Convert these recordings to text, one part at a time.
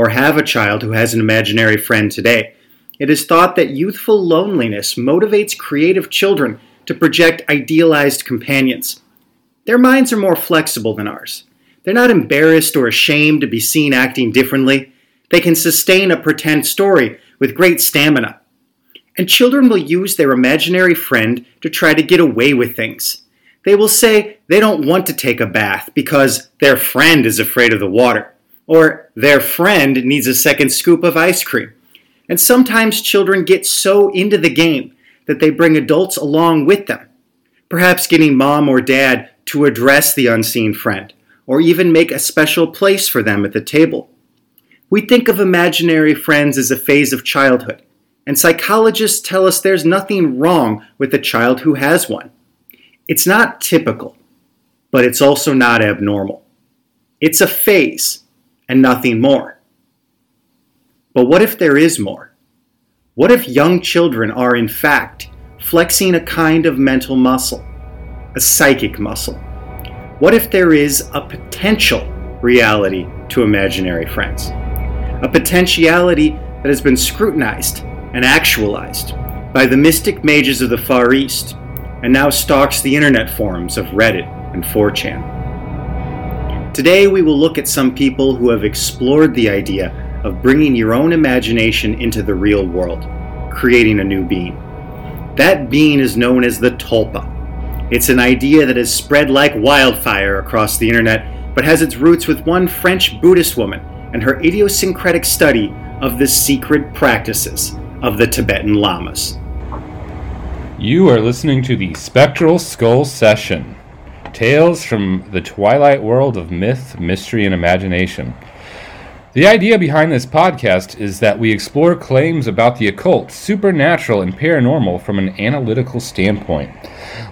or have a child who has an imaginary friend today. It is thought that youthful loneliness motivates creative children to project idealized companions. Their minds are more flexible than ours. They're not embarrassed or ashamed to be seen acting differently. They can sustain a pretend story with great stamina. And children will use their imaginary friend to try to get away with things. They will say they don't want to take a bath because their friend is afraid of the water, or their friend needs a second scoop of ice cream. And sometimes children get so into the game that they bring adults along with them, perhaps getting mom or dad to address the unseen friend, or even make a special place for them at the table. We think of imaginary friends as a phase of childhood, and psychologists tell us there's nothing wrong with a child who has one. It's not typical, but it's also not abnormal. It's a phase and nothing more. But what if there is more? What if young children are, in fact, flexing a kind of mental muscle, a psychic muscle? What if there is a potential reality to imaginary friends? A potentiality that has been scrutinized and actualized by the mystic mages of the Far East and now stalks the internet forums of Reddit and 4chan. Today, we will look at some people who have explored the idea of bringing your own imagination into the real world, creating a new being. That being is known as the Tulpa. It's an idea that has spread like wildfire across the internet, but has its roots with one French Buddhist woman and her idiosyncratic study of the secret practices of the Tibetan Lamas. You are listening to the Spectral Skull Session Tales from the Twilight World of Myth, Mystery, and Imagination. The idea behind this podcast is that we explore claims about the occult, supernatural, and paranormal from an analytical standpoint.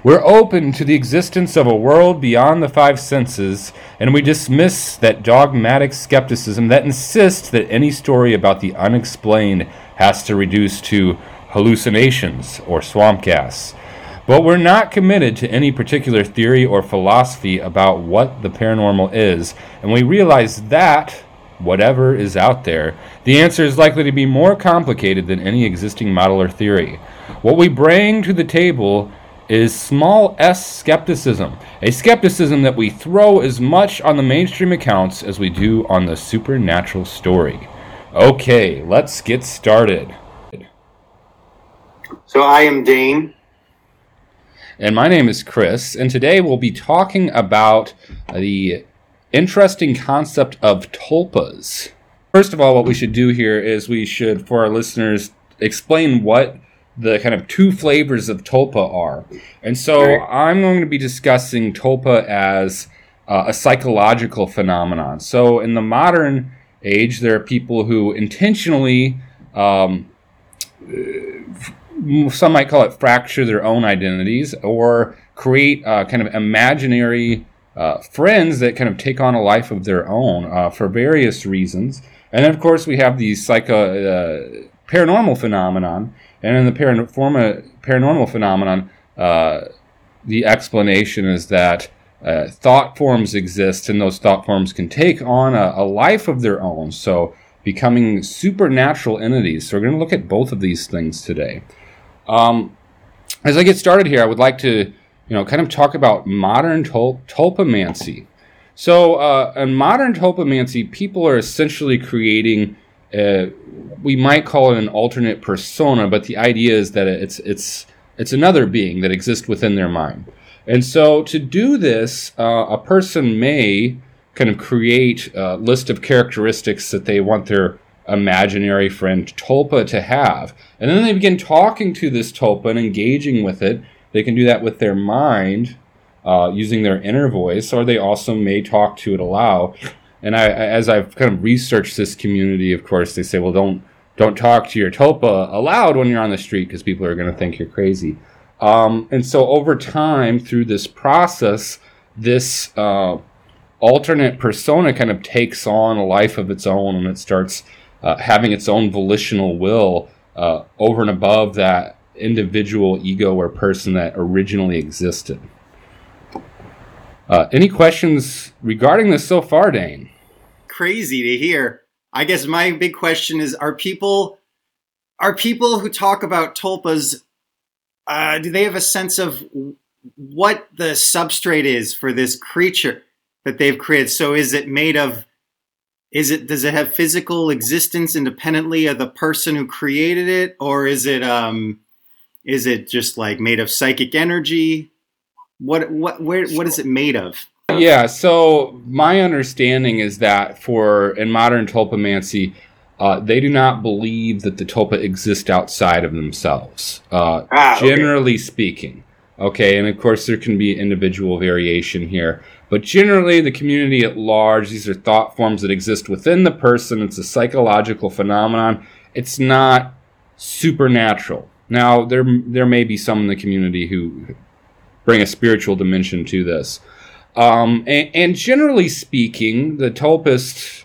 We're open to the existence of a world beyond the five senses, and we dismiss that dogmatic skepticism that insists that any story about the unexplained has to reduce to hallucinations or swamp gas. But we're not committed to any particular theory or philosophy about what the paranormal is, and we realize that, whatever is out there, the answer is likely to be more complicated than any existing model or theory. What we bring to the table is small s skepticism, a skepticism that we throw as much on the mainstream accounts as we do on the supernatural story. Okay, let's get started. So, I am Dane. And my name is Chris, and today we'll be talking about the interesting concept of tulpas. First of all, what we should do here is we should, for our listeners, explain what the kind of two flavors of tulpa are. And so I'm going to be discussing tulpa as uh, a psychological phenomenon. So in the modern age, there are people who intentionally um, some might call it fracture their own identities or create uh, kind of imaginary uh, friends that kind of take on a life of their own uh, for various reasons. And then, of course, we have the psycho uh, paranormal phenomenon. And in the paranormal, paranormal phenomenon, uh, the explanation is that uh, thought forms exist, and those thought forms can take on a, a life of their own. So, becoming supernatural entities. So, we're going to look at both of these things today. Um, as I get started here, I would like to, you know, kind of talk about modern tul- tulpamancy. So, uh, in modern tulpamancy, people are essentially creating, a, we might call it an alternate persona, but the idea is that it's it's it's another being that exists within their mind. And so, to do this, uh, a person may kind of create a list of characteristics that they want their imaginary friend Tulpa to have. And then they begin talking to this Tulpa and engaging with it. They can do that with their mind uh, using their inner voice, or they also may talk to it aloud. and I, as I've kind of researched this community, of course, they say, well, don't don't talk to your tulpa aloud when you're on the street because people are going to think you're crazy. Um, and so over time, through this process, this uh, alternate persona kind of takes on a life of its own, and it starts uh, having its own volitional will uh, over and above that individual ego or person that originally existed. Uh, any questions regarding this so far, Dane? Crazy to hear. I guess my big question is: Are people are people who talk about tulpas? Uh, do they have a sense of what the substrate is for this creature that they've created? So, is it made of? Is it does it have physical existence independently of the person who created it, or is it um, is it just like made of psychic energy? What what where what is it made of? Yeah, so my understanding is that for in modern tulpamancy, uh, they do not believe that the tulpa exist outside of themselves. Uh, ah, okay. Generally speaking, okay, and of course there can be individual variation here, but generally the community at large, these are thought forms that exist within the person. It's a psychological phenomenon. It's not supernatural. Now there there may be some in the community who bring a spiritual dimension to this. Um, and, and, generally speaking, the tulpist,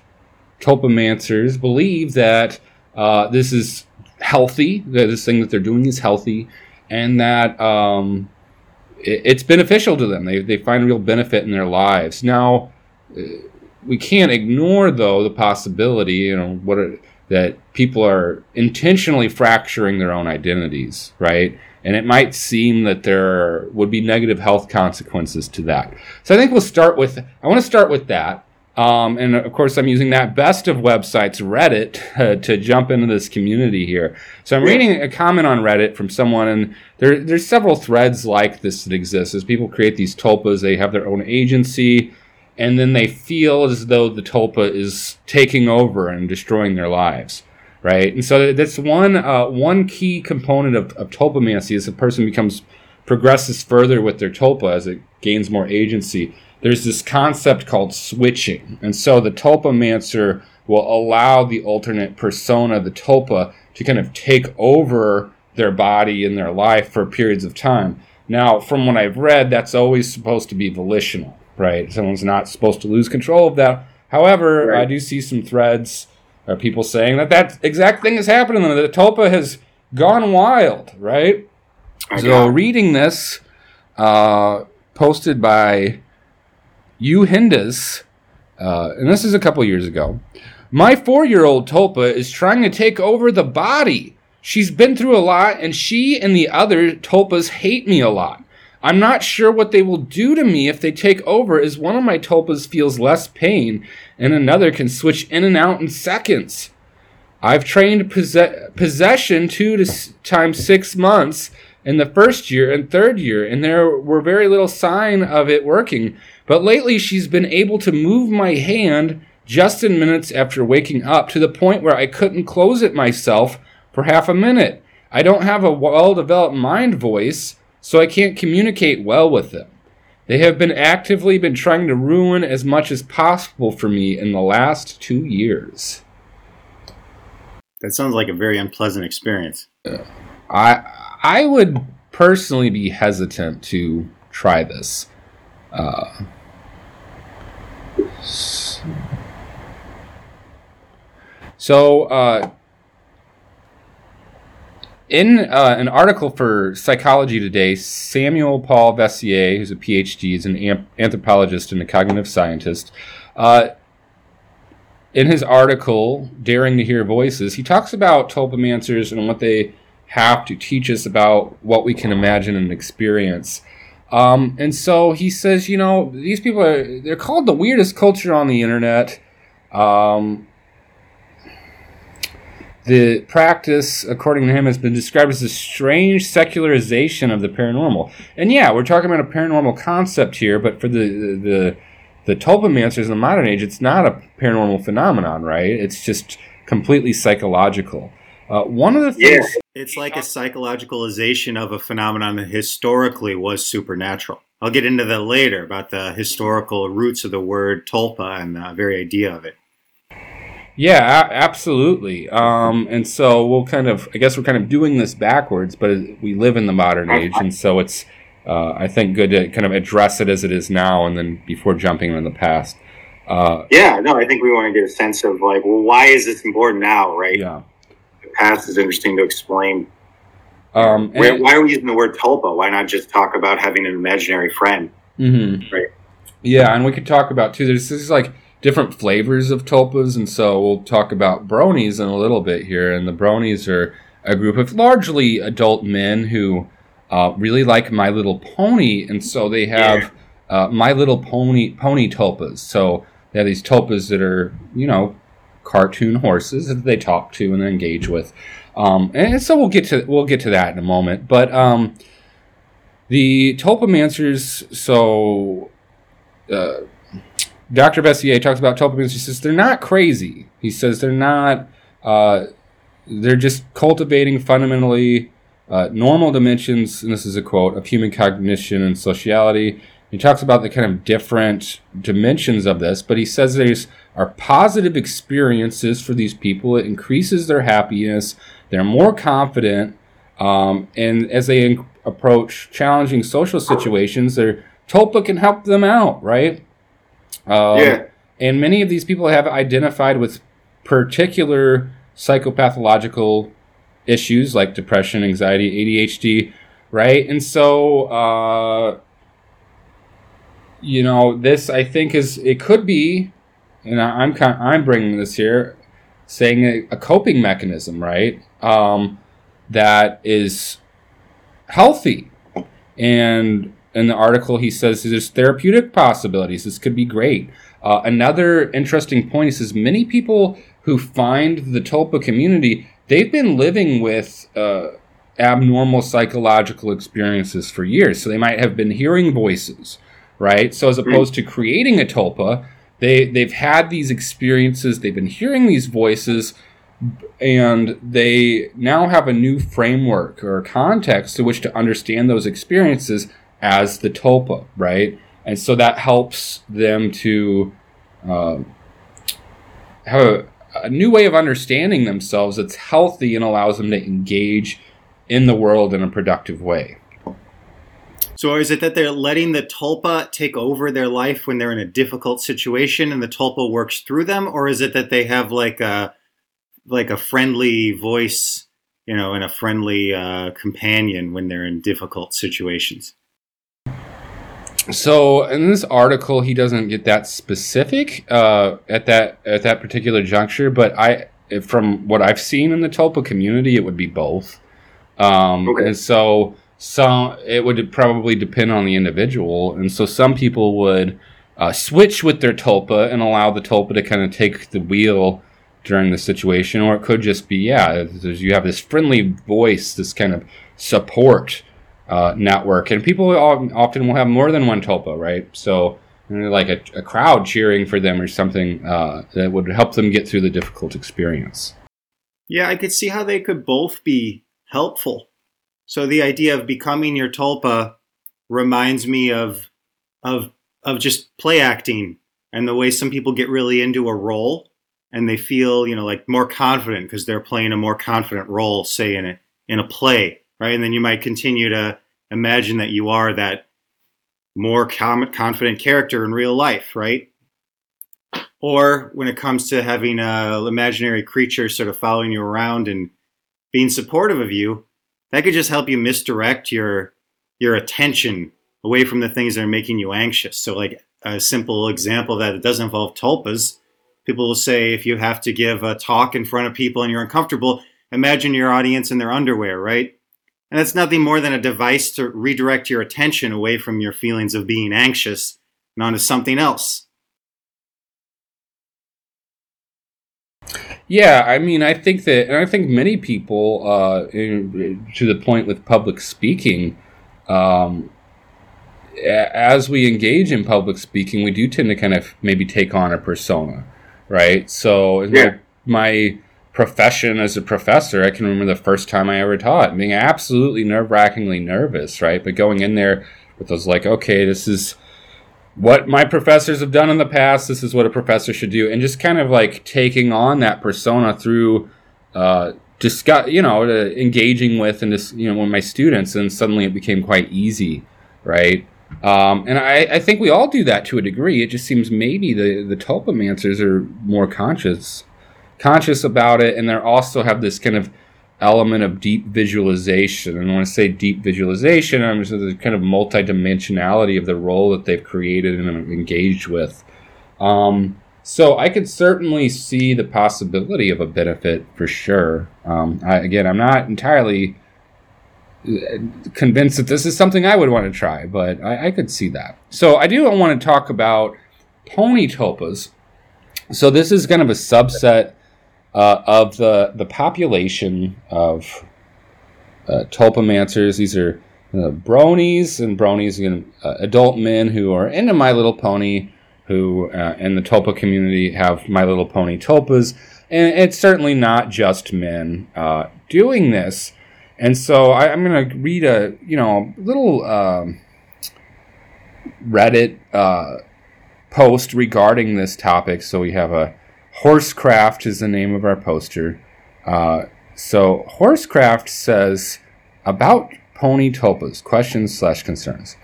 tulpamancers believe that uh, this is healthy, that this thing that they're doing is healthy, and that um, it's beneficial to them. They, they find real benefit in their lives. Now, uh, we can't ignore, though, the possibility, you know, what are, that people are intentionally fracturing their own identities, right? and it might seem that there would be negative health consequences to that. So I think we'll start with, I want to start with that. Um, and of course, I'm using that best of websites, Reddit, uh, to jump into this community here. So I'm reading a comment on Reddit from someone, and there, there's several threads like this that exist. As people create these tulpas, they have their own agency, and then they feel as though the tulpa is taking over and destroying their lives right? And so that's one uh, one key component of, of tulpamancy is a person becomes progresses further with their tulpa as it gains more agency. There's this concept called switching, and so the tulpamancer will allow the alternate persona, the tulpa, to kind of take over their body and their life for periods of time. Now, from what I've read, that's always supposed to be volitional, right? Someone's not supposed to lose control of that. However, right. I do see some threads are people saying that that exact thing is happening. That the Tulpa has gone wild, right? I so reading this, uh, posted by U Hindas, uh, and this is a couple years ago. My four-year-old Tulpa is trying to take over the body. She's been through a lot, and she and the other Tulpas hate me a lot. I'm not sure what they will do to me if they take over, as one of my tulpas feels less pain and another can switch in and out in seconds. I've trained possess- possession two to s- times six months in the first year and third year, and there were very little sign of it working. But lately, she's been able to move my hand just in minutes after waking up to the point where I couldn't close it myself for half a minute. I don't have a well developed mind voice so I can't communicate well with them. They have been actively been trying to ruin as much as possible for me in the last two years. That sounds like a very unpleasant experience. Uh, I I would personally be hesitant to try this. Uh, so uh, in uh, an article for Psychology Today, Samuel Paul Veissiere, who's a PhD, is an anthropologist and a cognitive scientist. Uh, in his article, Daring to Hear Voices, he talks about tulpamancers and what they have to teach us about what we can imagine and experience. Um, and so he says, you know, these people are, they're called the weirdest culture on the internet. Um, the practice, according to him, has been described as a strange secularization of the paranormal. And yeah, we're talking about a paranormal concept here, but for the the the tulpamancers in the modern age, it's not a paranormal phenomenon, right? It's just completely psychological. Uh, one of the things yeah. it's like a psychologicalization of a phenomenon that historically was supernatural. I'll get into that later about the historical roots of the word tulpa and the very idea of it. Yeah, a- absolutely. Um, and so we'll kind of, I guess we're kind of doing this backwards, but we live in the modern age, and so it's, uh, I think, good to kind of address it as it is now, and then before jumping into the past. Uh, yeah, no, I think we want to get a sense of like, well, why is this important now, right? Yeah. Past is interesting to explain. Um, why, why, are we using the word tulpa? Why not just talk about having an imaginary friend? Mm-hmm. Right. Yeah, and we could talk about too. There's like different flavors of tulpas, and so we'll talk about bronies in a little bit here. And the bronies are a group of largely adult men who uh, really like My Little Pony, and so they have yeah. uh, My Little Pony pony tulpas. So they have these tulpas that are you know cartoon horses that they talk to and engage with. Um, and so we'll get to we'll get to that in a moment. But um, the tulpamancers, so uh, Dr. Veissiere talks about tulpamancers. He says they're not crazy. He says they're not. Uh, they're just cultivating fundamentally uh, normal dimensions, and this is a quote of human cognition and sociality. He talks about the kind of different dimensions of this, but he says there's are positive experiences for these people. It increases their happiness. They're more confident, um, and as they in- approach challenging social situations, their tulpa can help them out, right? Um, yeah. And many of these people have identified with particular psychopathological issues like depression, anxiety, ADHD, right? And so, uh, you know, this I think is it could be, and I'm kind I'm bringing this here, saying a, a coping mechanism, right? Um, that is healthy, and in the article he says there's therapeutic possibilities. This could be great. Uh, another interesting point he says many people who find the Tulpa community they've been living with. Uh, abnormal psychological experiences for years. So they might have been hearing voices, right? So as opposed to creating a tulpa, they they've had these experiences, they've been hearing these voices and they now have a new framework or context to which to understand those experiences as the tulpa, right? And so that helps them to uh, have a, a new way of understanding themselves that's healthy and allows them to engage in the world in a productive way. So is it that they're letting the tulpa take over their life when they're in a difficult situation and the tulpa works through them or is it that they have like a like a friendly voice, you know, and a friendly uh, companion when they're in difficult situations? So in this article, he doesn't get that specific uh, at that at that particular juncture, but I, from what I've seen in the Tulpa community, it would be both. Um, Okay. And so some it would probably depend on the individual, and so some people would uh, switch with their Tulpa and allow the Tulpa to kind of take the wheel during the situation, or it could just be yeah, you have this friendly voice, this kind of support uh, network, and people often will have more than one tulpa, right? So like a, a crowd cheering for them or something uh, that would help them get through the difficult experience. Yeah, I could see how they could both be helpful. So the idea of becoming your tulpa reminds me of of of just play acting and the way some people get really into a role and they feel, you know, like more confident because they're playing a more confident role, say in a in a play, right? And then you might continue to imagine that you are that more com- confident character in real life, right? Or when it comes to having a imaginary creature sort of following you around and being supportive of you, that could just help you misdirect your your attention away from the things that are making you anxious. So, like a simple example of that that doesn't involve tulpas, people will say if you have to give a talk in front of people and you're uncomfortable, imagine your audience in their underwear, right? And that's nothing more than a device to redirect your attention away from your feelings of being anxious and onto something else. Yeah, I mean, I think that, and I think many people, uh, in, to the point with public speaking, um, a- as we engage in public speaking, we do tend to kind of maybe take on a persona, right? So, Yeah. my, my profession as a professor, I can remember the first time I ever taught, being absolutely nerve wrackingly nervous, right? But going in there with those like, okay, this is what my professors have done in the past. This is what a professor should do, and just kind of like taking on that persona through, uh, discuss, you know, uh, engaging with and just you know, with my students, and suddenly it became quite easy, right? Um, and I, I think we all do that to a degree. It just seems maybe the the tulpamancers are more conscious, conscious about it, and they also have this kind of element of deep visualization. And when I say deep visualization, I'm just the kind of multidimensionality of the role that they've created and engaged with. Um, so I could certainly see the possibility of a benefit for sure. Um, I, again, I'm not entirely uh, convinced that this is something I would want to try, but I, I could see that. So I do want to talk about pony tulpas. So this is kind of a subset uh, of the the population of uh, tulpamancers. These are uh, bronies and bronies, uh, adult men who are into My Little Pony, who uh, in the tulpa community have My Little Pony tulpas, and it's certainly not just men uh, doing this. And so I, am going to read a you know little um, Reddit post regarding this topic. So we have a Horsecraft is the name of our poster. Uh, so Horsecraft says about pony tulpas, questions slash concerns.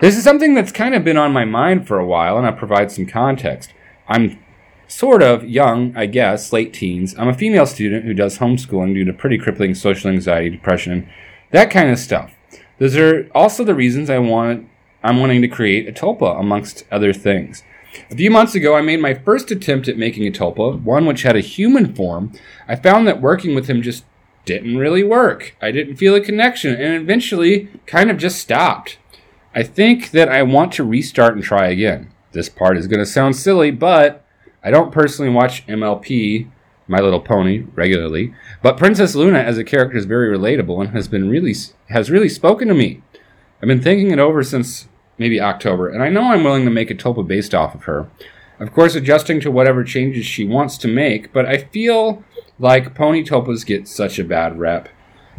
This is something that's kind of been on my mind for a while, and I'll provide some context. I'm sort of young, I guess, late teens. I'm a female student who does homeschooling due to pretty crippling social anxiety, depression, that kind of stuff. Those are also the reasons I want I'm wanting to create a tulpa, amongst other things. A few months ago, I made my first attempt at making a tulpa, one which had a human form. I found that working with him just didn't really work. I didn't feel a connection and eventually kind of just stopped. I think that I want to restart and try again. This part is going to sound silly, but I don't personally watch MLP, My Little Pony, regularly, but Princess Luna as a character is very relatable and has been really has really spoken to me. I've been thinking it over since maybe October, and I know I'm willing to make a tulpa based off of her. Of course, adjusting to whatever changes she wants to make, but I feel like pony tulpas get such a bad rep.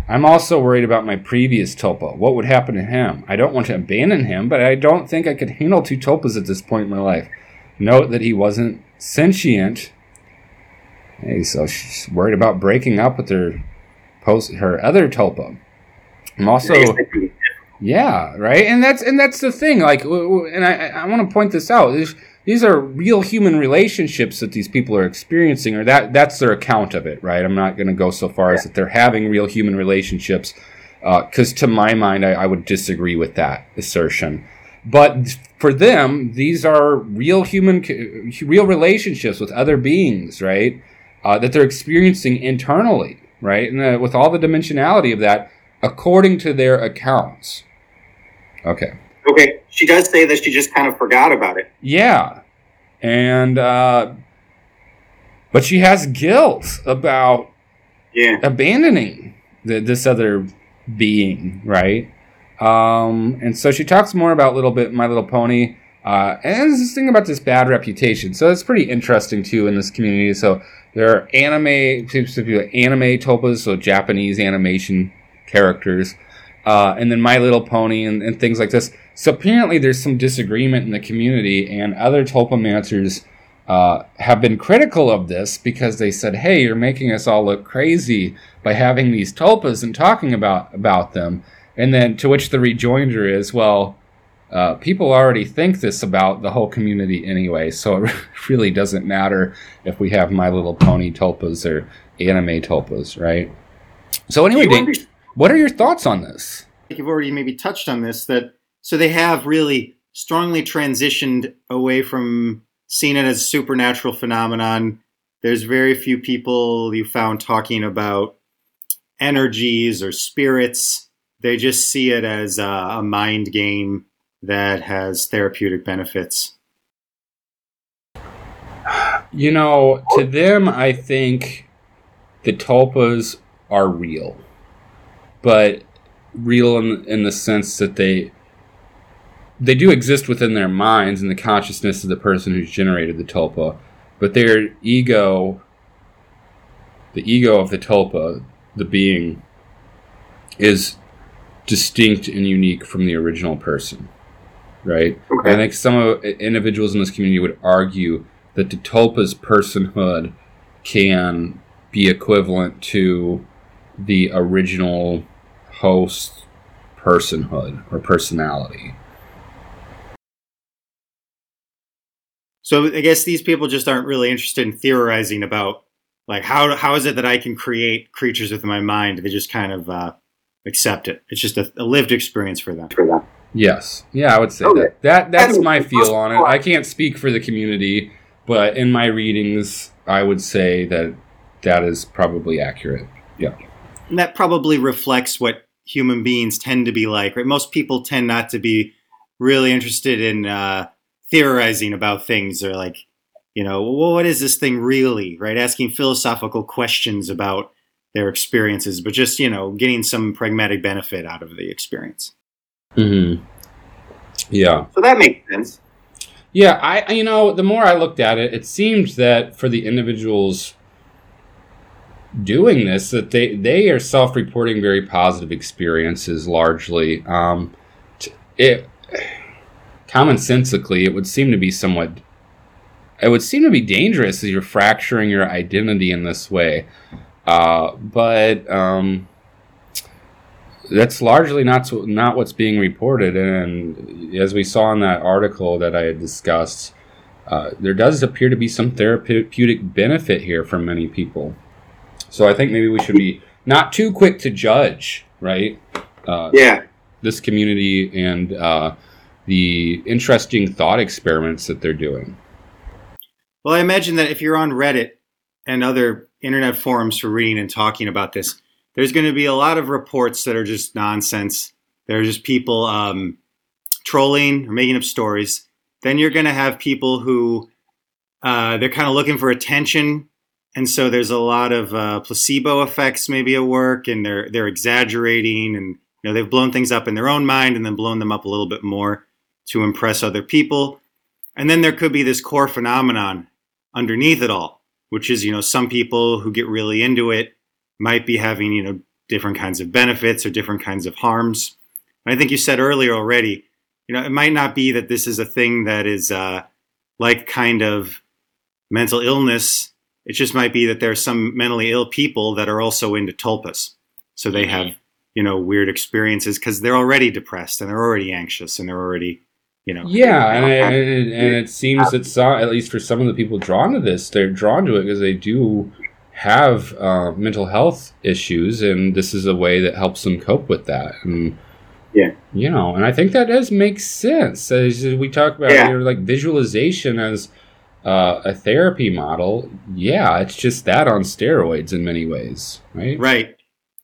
I'm also worried about my previous tulpa. What would happen to him? I don't want to abandon him, but I don't think I could handle two tulpas at this point in my life. Note that he wasn't sentient. Hey, so she's worried about breaking up with her post her other tulpa. I'm also yeah, right. And that's and that's the thing. Like, and I I want to point this out. These these are real human relationships that these people are experiencing, or that that's their account of it, right? I'm not going to go so far as that they're having real human relationships, because uh, to my mind, I, I would disagree with that assertion. But for them, these are real human, real relationships with other beings, right? Uh, that they're experiencing internally, right? And uh, with all the dimensionality of that, according to their accounts. Okay. Okay. She does say that she just kind of forgot about it. Yeah. And, uh, but she has guilt about yeah. abandoning the, this other being, right? Um, and so she talks more about little bit My Little Pony. Uh, and there's this thing about this bad reputation. So it's pretty interesting too in this community. So there are anime, anime tulpas, so Japanese animation characters uh, and then My Little Pony and, and, things like this. So apparently, there's some disagreement in the community, and other tulpamancers uh, have been critical of this because they said, "Hey, you're making us all look crazy by having these tulpas and talking about about them." And then to which the rejoinder is, "Well." Uh, people already think this about the whole community anyway, so it really doesn't matter if we have My Little Pony tulpas or anime tulpas, right? So anyway, what are your thoughts on this? You've already maybe touched on this that so they have really strongly transitioned away from seeing it as a supernatural phenomenon. There's very few people you found talking about energies or spirits. They just see it as a, a mind game that has therapeutic benefits. You know, to them, I think the tulpas are real but real in, in the sense that they they do exist within their minds and the consciousness of the person who's generated the tulpa, but their ego, the ego of the tulpa, the being, is distinct and unique from the original person, right? Okay. I think some of individuals in this community would argue that the Tulpa's personhood can be equivalent to the original host personhood or personality. So I guess these people just aren't really interested in theorizing about like how how is it that I can create creatures with my mind? They just kind of uh, accept it. It's just a, a lived experience for them. For that. Yes, yeah, I would say Okay. that. That that's my feel on it. I can't speak for the community, but in my readings, I would say that that is probably accurate. And that probably reflects what human beings tend to be like, right? Most people tend not to be really interested in uh, theorizing about things or like, you know, well, what is this thing really, right? Asking philosophical questions about their experiences, but just, you know, getting some pragmatic benefit out of the experience. Mm-hmm. Yeah. So that makes sense. Yeah, I I- you know the more I looked at it, it seemed that for the individuals doing this, that they they are self-reporting very positive experiences largely. Um, it commonsensically, it would seem to be somewhat. It would seem to be dangerous as you're fracturing your identity in this way, uh, but um, that's largely not so- not what's being reported. And as we saw in that article that I had discussed, uh, there does appear to be some therapeutic benefit here for many people. So I think maybe we should be not too quick to judge, right? Uh, Yeah. This community and uh, the interesting thought experiments that they're doing. Well, I imagine that if you're on Reddit and other internet forums for reading and talking about this, there's going to be a lot of reports that are just nonsense. They're just people um, trolling or making up stories. Then you're going to have people who uh, they're kind of looking for attention, and so there's a lot of uh, placebo effects maybe at work, and they're they're exaggerating, and you know they've blown things up in their own mind and then blown them up a little bit more to impress other people. And then there could be this core phenomenon underneath it all, which is, you know, some people who get really into it might be having, you know, different kinds of benefits or different kinds of harms. And I think you said earlier already, you know, it might not be that this is a thing that is uh, like kind of mental illness. It just might be that there are some mentally ill people that are also into tulpas. So they have, you know, weird experiences because they're already depressed and they're already anxious and they're already, you know, Yeah, and, and, and it seems that some, at least for some of the people drawn to this, they're drawn to it because they do have uh, mental health issues, and this is a way that helps them cope with that. And Yeah. you know, and I think that does make sense as we talk about Yeah. you know, like visualization as uh, a therapy model. Yeah, it's just that on steroids in many ways, right? Right.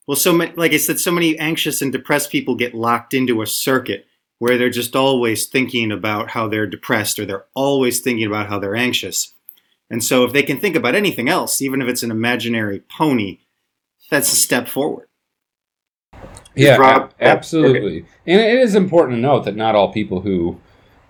Well, so ma- like I said, so many anxious and depressed people get locked into a circuit where they're just always thinking about how they're depressed or they're always thinking about how they're anxious. And so if they can think about anything else, even if it's an imaginary pony, that's a step forward. Yeah, Rob- a- absolutely. And it is important to note that not all people who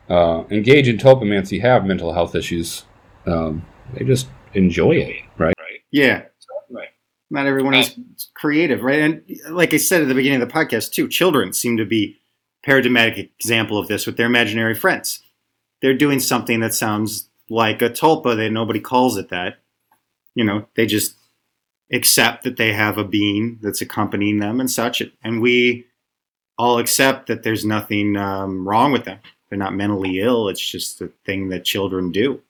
uh, engage in tulpamancy have mental health issues. Um, they just enjoy it, right? Yeah. Right. Not everyone is creative, right? And like I said at the beginning of the podcast, too, children seem to be paradigmatic example of this with their imaginary friends. They're doing something that sounds like a tulpa that nobody calls it that. You know, they just accept that they have a being that's accompanying them and such. And we all accept that there's nothing um, wrong with them. They're not mentally ill. It's just a thing that children do.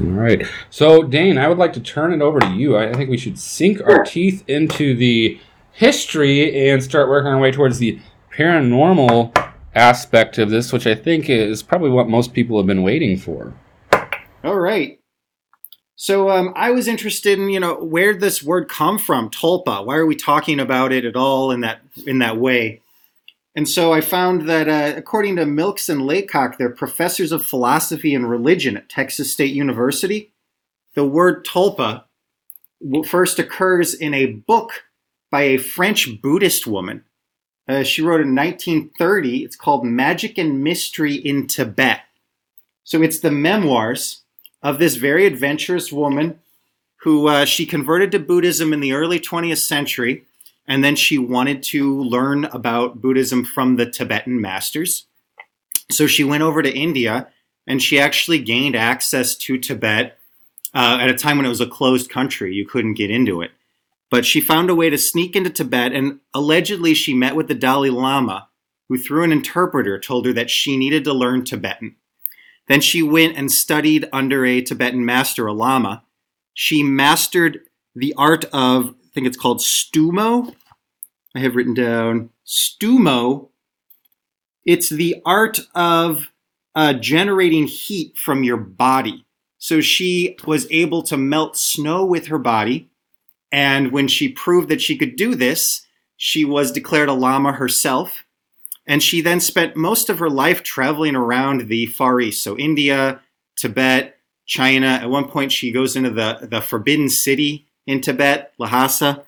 All right. So, Dane, I would like to turn it over to you. I I think we should sink our teeth into the history and start working our way towards the paranormal aspect of this, which I think is probably what most people have been waiting for. All right. So um, I was interested in you know where did this word come from, tulpa. Why are we talking about it at all in that in that way? And so I found that uh, according to Mikles and Laycock, they're professors of philosophy and religion at Texas State University. The word tulpa first occurs in a book by a French Buddhist woman. Uh, she wrote in 1930. It's called Magic and Mystery in Tibet. So it's the memoirs of this very adventurous woman who uh, she converted to Buddhism in the early 20th century. And then she wanted to learn about Buddhism from the Tibetan masters. So she went over to India and she actually gained access to Tibet uh, at a time when it was a closed country. You couldn't get into it. But she found a way to sneak into Tibet, and allegedly she met with the Dalai Lama, who, through an interpreter, told her that she needed to learn Tibetan. Then she went and studied under a Tibetan master, a Lama. She mastered the art of, think it's called stumo. I have written down stumo. It's the art of uh, generating heat from your body. So she was able to melt snow with her body. And when she proved that she could do this, she was declared a Lama herself. And she then spent most of her life traveling around the Far East, so India, Tibet, China. At one point, she goes into the, the Forbidden City in Tibet, Lhasa.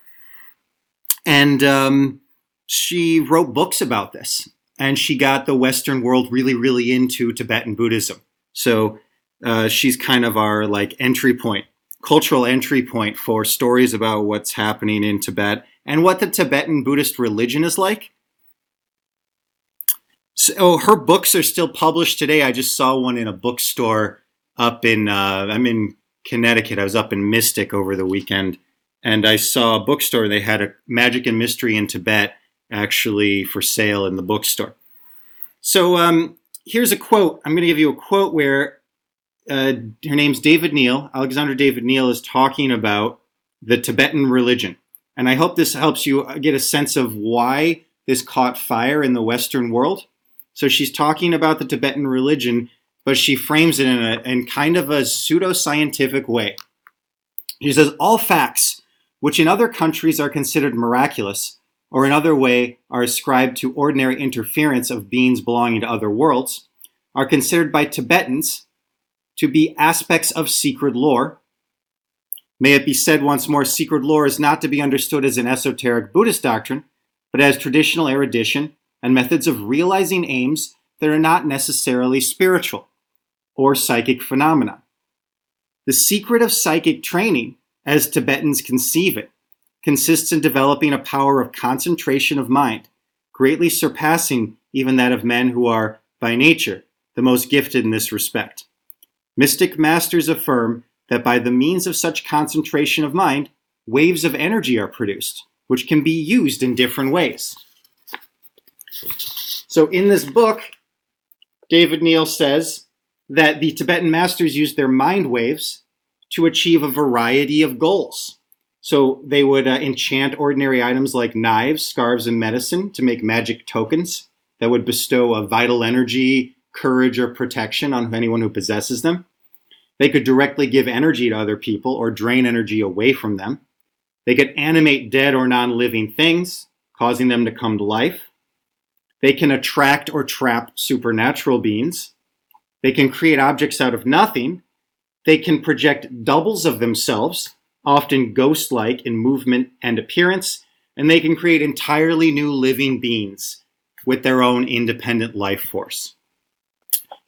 And um, she wrote books about this. And she got the Western world really, really into Tibetan Buddhism. So uh, she's kind of our like entry point, cultural entry point for stories about what's happening in Tibet and what the Tibetan Buddhist religion is like. So oh, her books are still published today. I just saw one in a bookstore up in uh, I'm in Connecticut. I was up in Mystic over the weekend, and I saw a bookstore. They had a Magic and Mystery in Tibet actually for sale in the bookstore. So um, here's a quote. I'm going to give you a quote where uh, her name's David-Néel. Alexander David Neal is talking about the Tibetan religion, and I hope this helps you get a sense of why this caught fire in the Western world. So she's talking about the Tibetan religion, but she frames it in, a, in kind of a pseudoscientific way. She says, All facts, which in other countries are considered miraculous, or in other way are ascribed to ordinary interference of beings belonging to other worlds, are considered by Tibetans to be aspects of secret lore. May it be said once more, secret lore is not to be understood as an esoteric Buddhist doctrine, but as traditional erudition and methods of realizing aims that are not necessarily spiritual or psychic phenomena. The secret of psychic training, as Tibetans conceive it, consists in developing a power of concentration of mind, greatly surpassing even that of men who are, by nature, the most gifted in this respect. Mystic masters affirm that by the means of such concentration of mind, waves of energy are produced, which can be used in different ways. So, in this book, David-Néel says that the Tibetan masters used their mind waves to achieve a variety of goals. So, they would uh, enchant ordinary items like knives, scarves, and medicine to make magic tokens that would bestow a vital energy, courage, or protection on anyone who possesses them. They could directly give energy to other people or drain energy away from them. They could animate dead or non living things, causing them to come to life. They can attract or trap supernatural beings. They can create objects out of nothing. They can project doubles of themselves, often ghost like in movement and appearance. And they can create entirely new living beings with their own independent life force.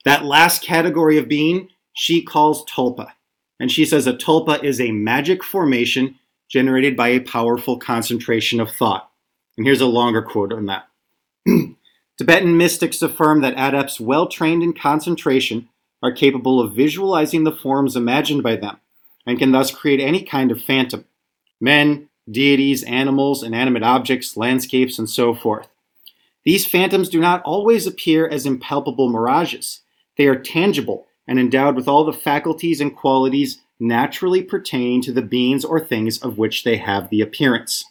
That last category of being she calls tulpa. And she says a tulpa is a magic formation generated by a powerful concentration of thought. And here's a longer quote on that. Tibetan mystics affirm that adepts well trained in concentration are capable of visualizing the forms imagined by them and can thus create any kind of phantom men, deities, animals, inanimate objects, landscapes, and so forth. These phantoms do not always appear as impalpable mirages. They are tangible and endowed with all the faculties and qualities naturally pertaining to the beings or things of which they have the appearance.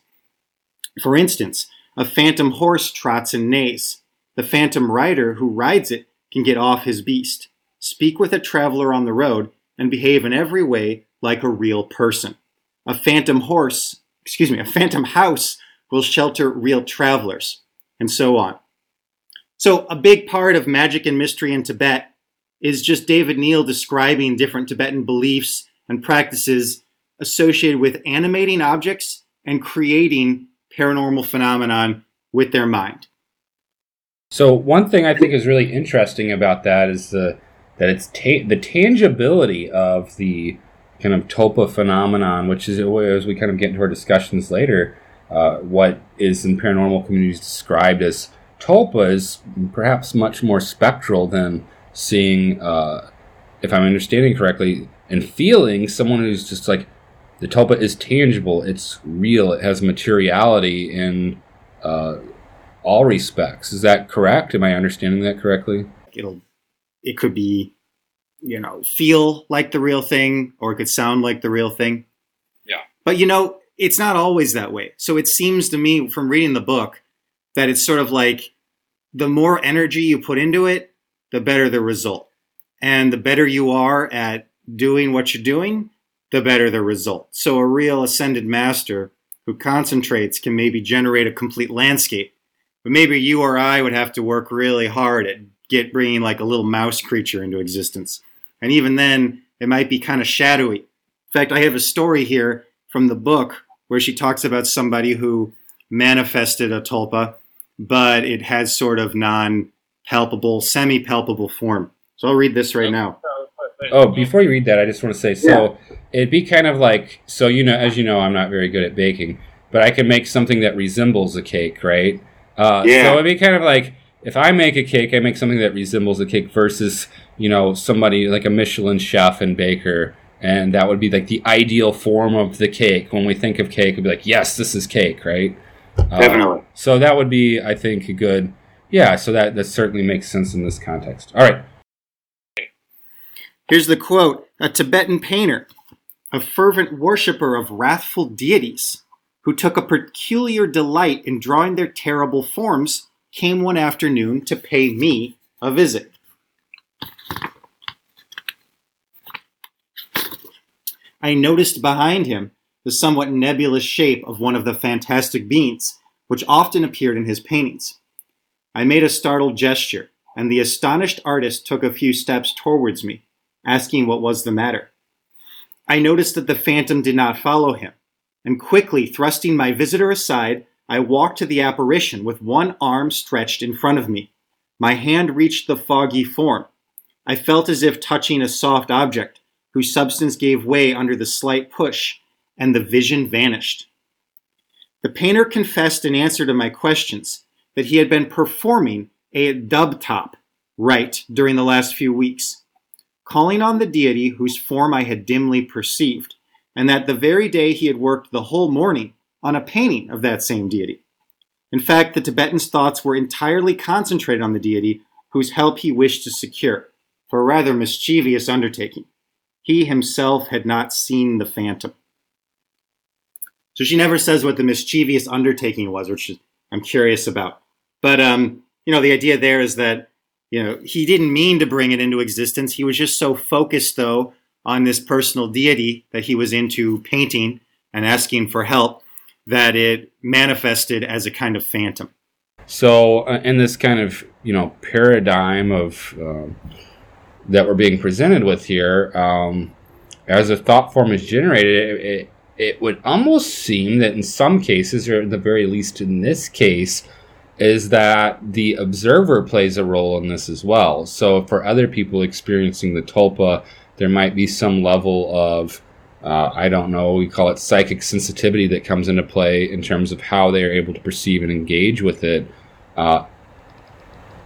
For instance, a phantom horse trots and neighs. The phantom rider who rides it can get off his beast, speak with a traveler on the road, and behave in every way like a real person. A phantom horse, excuse me, a phantom house will shelter real travelers, and so on. So, a big part of magic and mystery in Tibet is just David-Néel describing different Tibetan beliefs and practices associated with animating objects and creating paranormal phenomenon with their mind. So one thing I think is really interesting about that is the that it's ta- the tangibility of the kind of tulpa phenomenon, which is as we kind of get into our discussions later, uh, what is in paranormal communities described as tulpa is perhaps much more spectral than seeing, uh, if I'm understanding correctly, and feeling someone who's just like the tulpa is tangible, it's real, it has materiality in uh, all respects. Is that correct? Am I understanding that correctly? It'll, it could be, you know, feel like the real thing, or it could sound like the real thing. Yeah. But you know, it's not always that way. So it seems to me from reading the book that it's sort of like the more energy you put into it, the better the result. And the better you are at doing what you're doing, the better the result. So a real ascended master who concentrates can maybe generate a complete landscape. But maybe you or I would have to work really hard at get bringing like a little mouse creature into existence. And even then, it might be kind of shadowy. In fact, I have a story here from the book where she talks about somebody who manifested a tulpa, but it has sort of non palpable, semi palpable form. So I'll read this right oh. now. Oh, before you read that, I just want to say so it'd be kind of like so you know as you know I'm not very good at baking, but I can make something that resembles a cake, right? Uh, Yeah. So it'd be kind of like if I make a cake, I make something that resembles a cake versus you know somebody like a Michelin chef and baker, and that would be like the ideal form of the cake. When we think of cake, we'd be like, yes, this is cake, right? Uh, Definitely. So that would be, I think, a good. Yeah, so that that certainly makes sense in this context. All right. Here's the quote A Tibetan painter, a fervent worshiper of wrathful deities, who took a peculiar delight in drawing their terrible forms, came one afternoon to pay me a visit. I noticed behind him the somewhat nebulous shape of one of the fantastic beings, which often appeared in his paintings. I made a startled gesture, and the astonished artist took a few steps towards me, asking what was the matter. I noticed that the phantom did not follow him, and quickly thrusting my visitor aside, I walked to the apparition with one arm stretched in front of me. My hand reached the foggy form. I felt as if touching a soft object, whose substance gave way under the slight push, and the vision vanished. The painter confessed in answer to my questions that he had been performing a dubthab rite during the last few weeks, calling on the deity whose form I had dimly perceived, and that the very day he had worked the whole morning on a painting of that same deity. In fact, the Tibetan's thoughts were entirely concentrated on the deity whose help he wished to secure, for a rather mischievous undertaking. He himself had not seen the phantom. So she never says what the mischievous undertaking was, which I'm curious about. But um, you know, the idea there is that you know he didn't mean to bring it into existence. He was just so focused, though, on this personal deity that he was into painting and asking for help that it manifested as a kind of phantom. So, uh, in this kind of you know paradigm of um that we're being presented with here, um, as a thought form is generated, it, it, it would almost seem that in some cases, or at the very least in this case, is that the observer plays a role in this as well. So, for other people experiencing the tulpa, there might be some level of uh, I don't know, we call it psychic sensitivity that comes into play in terms of how they are able to perceive and engage with it. Uh,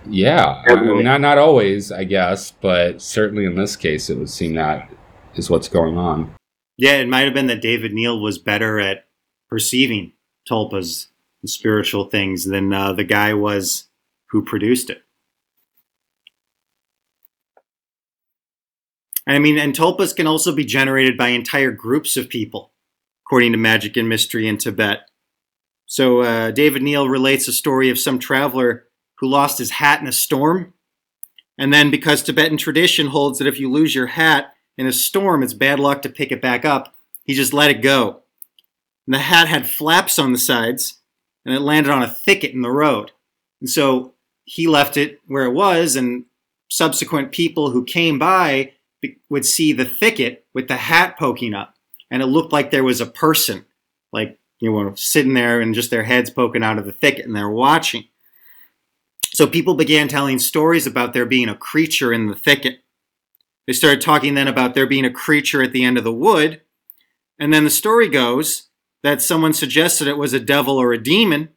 yeah, I mean, not not always, I guess, but certainly in this case, it would seem that is what's going on. Yeah, it might have been that David-Néel was better at perceiving tulpas and spiritual things than uh, the guy was who produced it. I mean, and tulpas can also be generated by entire groups of people, according to Magic and Mystery in Tibet. So, uh, David-Néel relates a story of some traveler who lost his hat in a storm. And then, because Tibetan tradition holds that if you lose your hat in a storm, it's bad luck to pick it back up, he just let it go. And the hat had flaps on the sides, and it landed on a thicket in the road. And so he left it where it was, and subsequent people who came by would see the thicket with the hat poking up, and it looked like there was a person, like you know, sitting there and just their heads poking out of the thicket, and they're watching. So people began telling stories about there being a creature in the thicket. They started talking then about there being a creature at the end of the wood, and then the story goes that someone suggested it was a devil or a demon,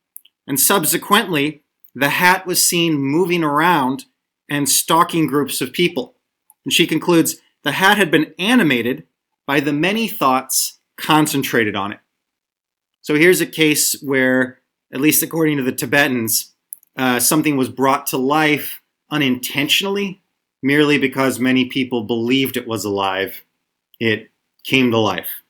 and subsequently, the hat was seen moving around and stalking groups of people. And she concludes the hat had been animated by the many thoughts concentrated on it. So here's a case where, at least according to the Tibetans, uh, something was brought to life unintentionally, merely because many people believed it was alive. It came to life.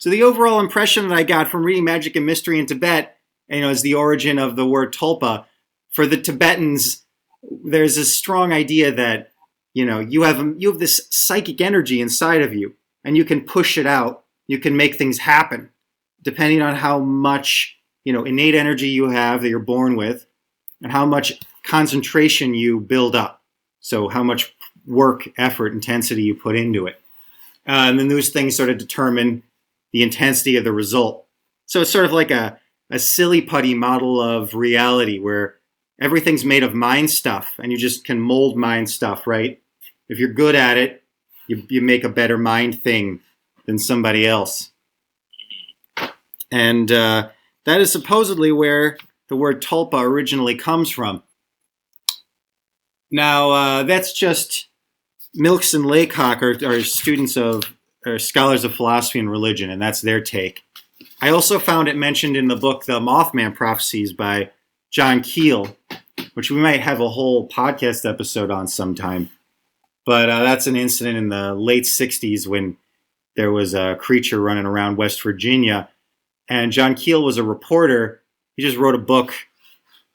So the overall impression that I got from reading Magic and Mystery in Tibet, you know, is the origin of the word tulpa. For the Tibetans, there's a strong idea that you know you have you have this psychic energy inside of you, and you can push it out. You can make things happen, depending on how much you know innate energy you have that you're born with, and how much concentration you build up. So how much work, effort, intensity you put into it, uh, and then those things sort of determine the intensity of the result. So it's sort of like a, a silly putty model of reality where everything's made of mind stuff and you just can mold mind stuff, right? If you're good at it, you, you make a better mind thing than somebody else. And uh, that is supposedly where the word tulpa originally comes from. Now, uh, that's just Mikles and Laycock are, are students of or scholars of philosophy and religion, and that's their take. I also found it mentioned in the book The Mothman Prophecies by John Keel, which we might have a whole podcast episode on sometime. But uh, that's an incident in the late 60s when there was a creature running around West Virginia. And John Keel was a reporter. He just wrote a book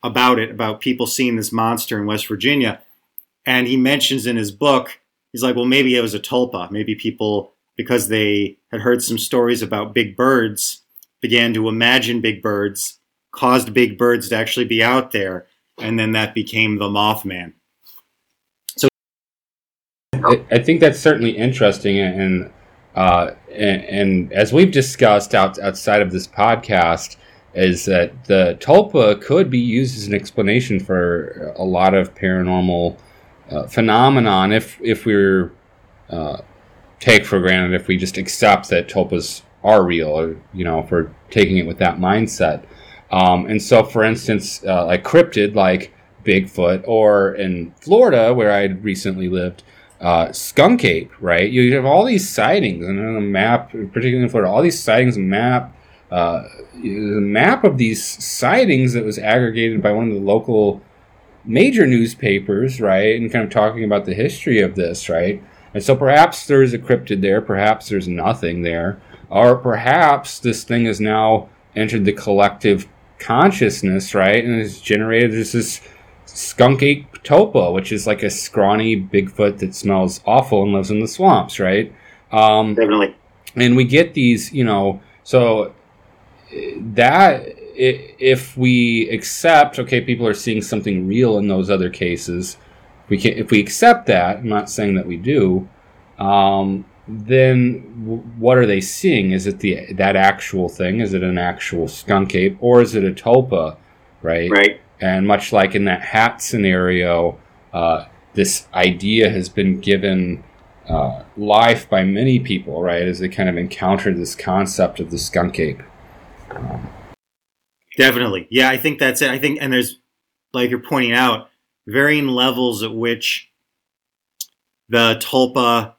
about it, about people seeing this monster in West Virginia. And he mentions in his book, he's like, well, maybe it was a tulpa. Maybe people because they had heard some stories about big birds, began to imagine big birds, caused big birds to actually be out there, and then that became the Mothman. So, I think that's certainly interesting, and uh, and, and, as we've discussed out, outside of this podcast, is that the tulpa could be used as an explanation for a lot of paranormal uh, phenomenon if if we're uh, take for granted if we just accept that tulpas are real, or you know, for taking it with that mindset. Um, and so, for instance, uh, like cryptid, like Bigfoot, or in Florida, where I recently lived, uh, skunk ape, right? You have all these sightings, and on a map, particularly in Florida, all these sightings, map, uh, the map of these sightings that was aggregated by one of the local major newspapers, right? And kind of talking about the history of this, right? And so perhaps there's a cryptid there, perhaps there's nothing there, or perhaps this thing has now entered the collective consciousness, right, and has generated this skunk ape tulpa, which is like a scrawny Bigfoot that smells awful and lives in the swamps, right? Um, Definitely. And we get these, you know, so that if we accept, okay, people are seeing something real in those other cases, we can if we accept that. I'm not saying that we do. Um, then w- what are they seeing? Is it the that actual thing? Is it an actual skunk ape, or is it a tulpa? Right. Right. And much like in that hat scenario, uh, this idea has been given uh, life by many people, right? As they kind of encountered this concept of the skunk ape. Um, Definitely, yeah. I think that's it. I think, and there's like you're pointing out, varying levels at which the tulpa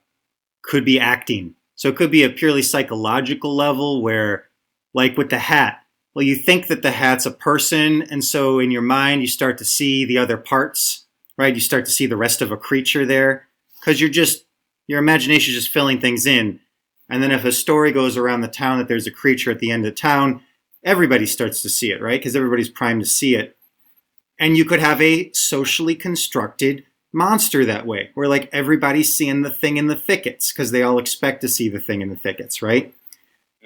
could be acting. So it could be a purely psychological level where, like with the hat, well, you think that the hat's a person, and so in your mind you start to see the other parts, right? You start to see the rest of a creature there because you're just your imagination is just filling things in. And then if a story goes around the town that there's a creature at the end of town, everybody starts to see it, right? Because everybody's primed to see it. And you could have a socially constructed monster that way, where like everybody's seeing the thing in the thickets because they all expect to see the thing in the thickets, right?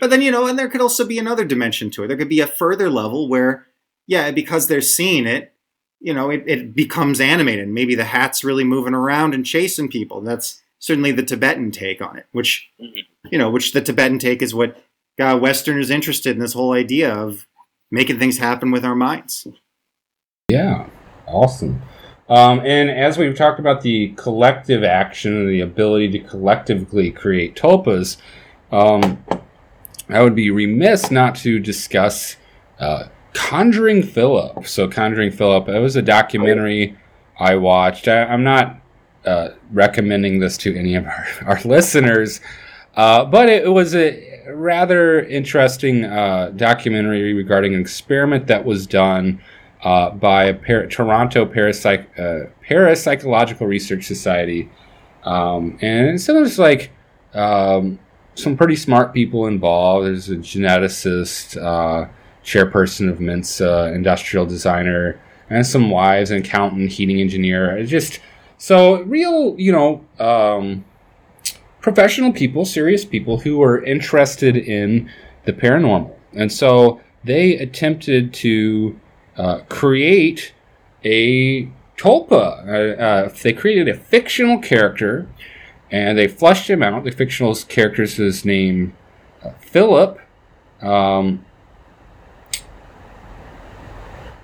But then, you know, and there could also be another dimension to it. There could be a further level where, yeah, because they're seeing it, you know, it, it becomes animated. Maybe the hat's really moving around and chasing people. That's certainly the Tibetan take on it, which, mm-hmm. you know, which the Tibetan take is what got Westerners interested in this whole idea of making things happen with our minds. Yeah, awesome. Um, and as we've talked about the collective action and the ability to collectively create tulpas, um, I would be remiss not to discuss uh, Conjuring Philip. So, Conjuring Philip, it was a documentary I watched. I, am not uh, recommending this to any of our, our listeners, uh, but it, was a rather interesting uh, documentary regarding an experiment that was done uh, by a par- Toronto Parapsych- uh, Parapsychological Research Society. Um, and so there's like um, some pretty smart people involved. There's a geneticist, uh, chairperson of Mensa, industrial designer, and some wives, an accountant, heating engineer. It's just so real, you know, um, professional people, serious people who are interested in the paranormal. And so they attempted to uh, create a tulpa. Uh, uh, they created a fictional character and they flushed him out. The fictional character's his name, uh, Philip. Um,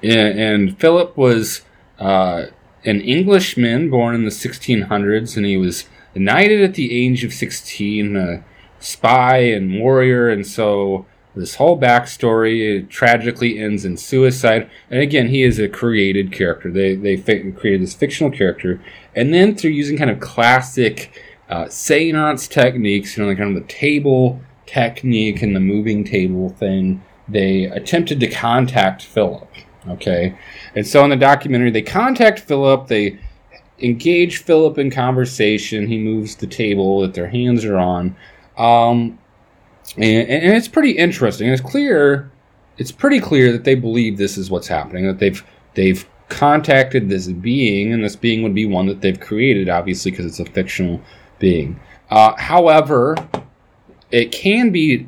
and, and, Philip was uh, an Englishman born in the 1600s, and he was knighted at the age of 16, a spy and warrior, and so this whole backstory tragically ends in suicide. And again, he is a created character. They they fi- created this fictional character, and then through using kind of classic uh, seance techniques, you know, like kind of the table technique and the moving table thing, they attempted to contact Philip. Okay, and so in the documentary, they contact Philip. They engage Philip in conversation. He moves the table that their hands are on. Um, and, and it's pretty interesting. It's clear, it's pretty clear that they believe this is what's happening. That they've they've contacted this being, and this being would be one that they've created, obviously, because it's a fictional being. Uh, however, it can be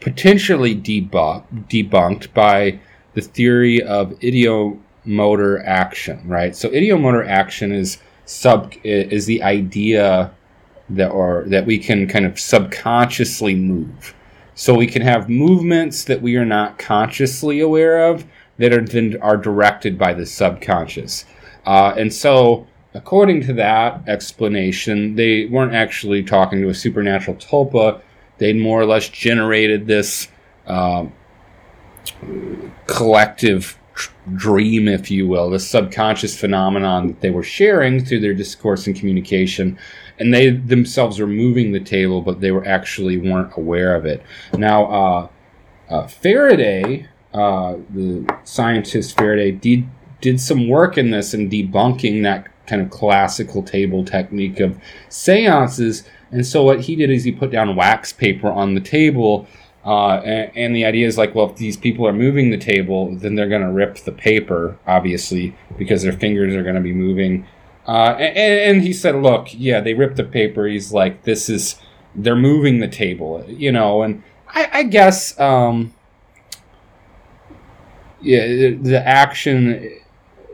potentially debunk, debunked by the theory of ideomotor action, right? So ideomotor action is sub is the idea that or that we can kind of subconsciously move. So we can have movements that we are not consciously aware of that are then are directed by the subconscious. Uh, and so, according to that explanation, they weren't actually talking to a supernatural tulpa. They'd more or less generated this uh, collective dream, if you will, this subconscious phenomenon that they were sharing through their discourse and communication and they themselves were moving the table, but they were actually weren't aware of it. Now, uh, uh, Faraday, uh, the scientist Faraday, did did some work in this and debunking that kind of classical table technique of seances. And so what he did is he put down wax paper on the table. Uh, and, and, the idea is like, well, if these people are moving the table, then they're going to rip the paper, obviously, because their fingers are going to be moving uh, and, and, he said, "Look, yeah, they ripped the paper." He's like, "This is they're moving the table, you know." And I, I guess, um, yeah, the action.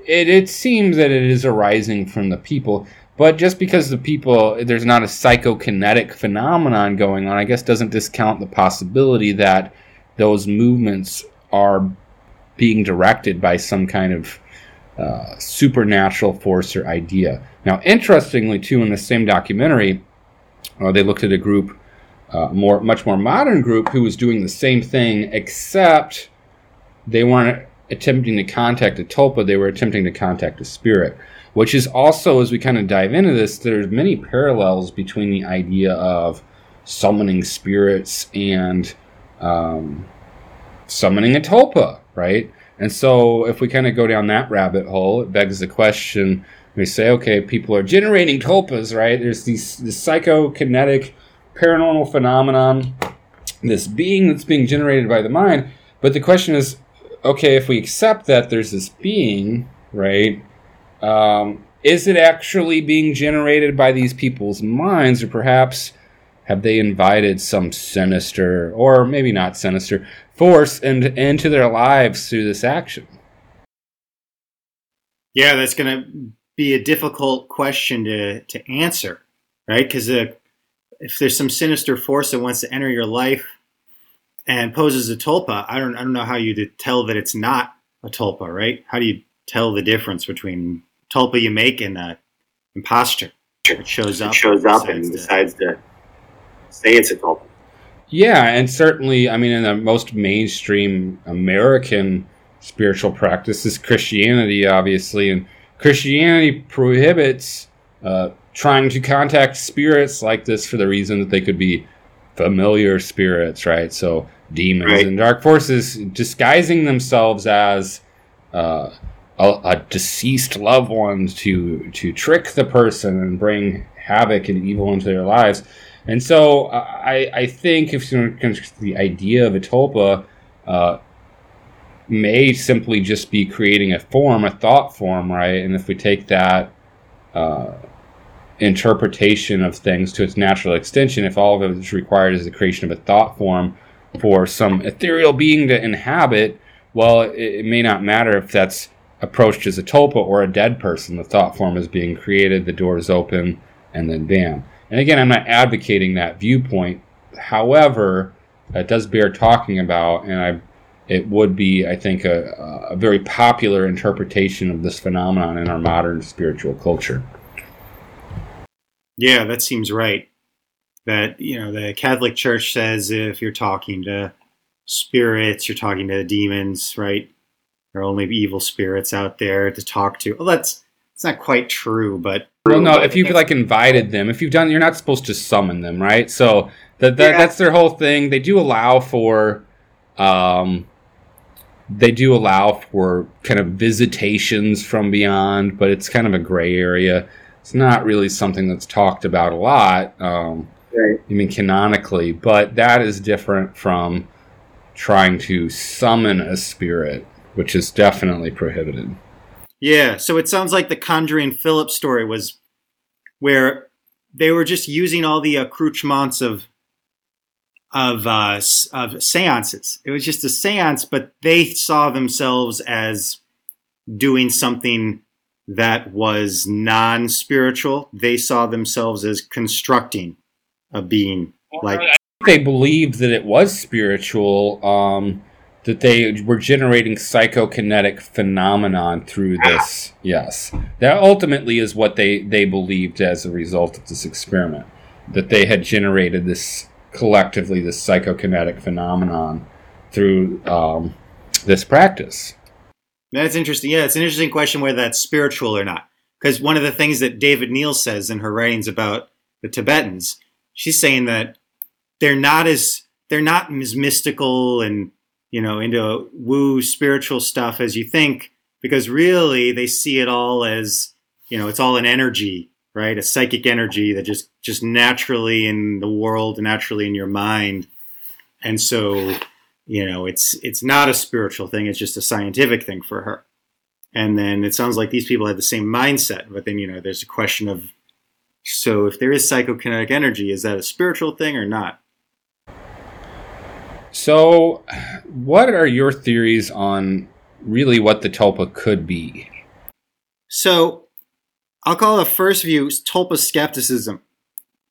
It, it seems that it is arising from the people, but just because the people there's not a psychokinetic phenomenon going on, I guess doesn't discount the possibility that those movements are being directed by some kind of uh, supernatural force or idea. Now, interestingly, too, in the same documentary, uh, they looked at a group, uh, more much more modern group, who was doing the same thing, except they weren't attempting to contact a tulpa; they were attempting to contact a spirit. Which is also, as we kind of dive into this, there's many parallels between the idea of summoning spirits and um, summoning a tulpa, right? And so, if we kind of go down that rabbit hole, it begs the question. We say, okay, people are generating tulpas, right? There's these this psychokinetic paranormal phenomenon, this being that's being generated by the mind. But the question is, okay, if we accept that there's this being, right? Um, is it actually being generated by these people's minds, or perhaps have they invited some sinister, or maybe not sinister, force and into their lives through this action? Yeah, that's going to be a difficult question to, to answer, right? Because uh, if there's some sinister force that wants to enter your life and poses a tulpa, I don't, I don't know how you tell that it's not a tulpa, right? How do you tell the difference between tulpa you make and uh, imposture. It shows up. It shows up decides and to- decides to say it's a tulpa. Yeah, and certainly, I mean, in the most mainstream American spiritual practice is Christianity, obviously, and Christianity prohibits uh, trying to contact spirits like this for the reason that they could be familiar spirits, right? So demons Right. and dark forces disguising themselves as uh, a, a deceased loved one to to trick the person and bring havoc and evil into their lives. And so uh, I, I think if you know, the idea of a tulpa uh, may simply just be creating a form, a thought form, right? And if we take that uh, interpretation of things to its natural extension, if all of it is required is the creation of a thought form for some ethereal being to inhabit, well, it, it may not matter if that's approached as a tulpa or a dead person. The thought form is being created, the door is open, and then bam. And again, I'm not advocating that viewpoint. However, it does bear talking about, and I, it would be, I think, a, a very popular interpretation of this phenomenon in our modern spiritual culture. Yeah, that seems right. That, you know, the Catholic Church says if you're talking to spirits, you're talking to demons, right? There are only evil spirits out there to talk to. Well, that's it's not quite true, but Well, no, if you've like invited them, if you've done, you're not supposed to summon them, right? So that, that Yeah. that's their whole thing. They do allow for, um, they do allow for kind of visitations from beyond, but it's kind of a gray area. It's not really something that's talked about a lot. Um, Right. I mean, canonically, but that is different from trying to summon a spirit, which is definitely prohibited. Yeah, so it sounds like the Conjuring Philip story was where they were just using all the accoutrements of of uh, of seances. It was just a seance, but they saw themselves as doing something that was non-spiritual. They saw themselves as constructing a being like they believed that it was spiritual um that they were generating psychokinetic phenomenon through this yes that ultimately is what they they believed as a result of this experiment that they had generated this collectively this psychokinetic phenomenon through um, this practice That's interesting. Yeah, it's an interesting question whether that's spiritual or not. Because one of the things that David-Néel says in her writings about the Tibetans, she's saying that they're not as they're not as mystical and you know into woo spiritual stuff as you think, because really they see it all as you know it's all an energy, right? A psychic energy that just just naturally in the world, naturally in your mind, and so you know it's it's not a spiritual thing it's just a scientific thing for her. And then it sounds like these people had the same mindset but then you know there's a question of so if there is psychokinetic energy is that a spiritual thing or not so what are your theories on really what the tulpa could be? So i'll call the first view tulpa skepticism.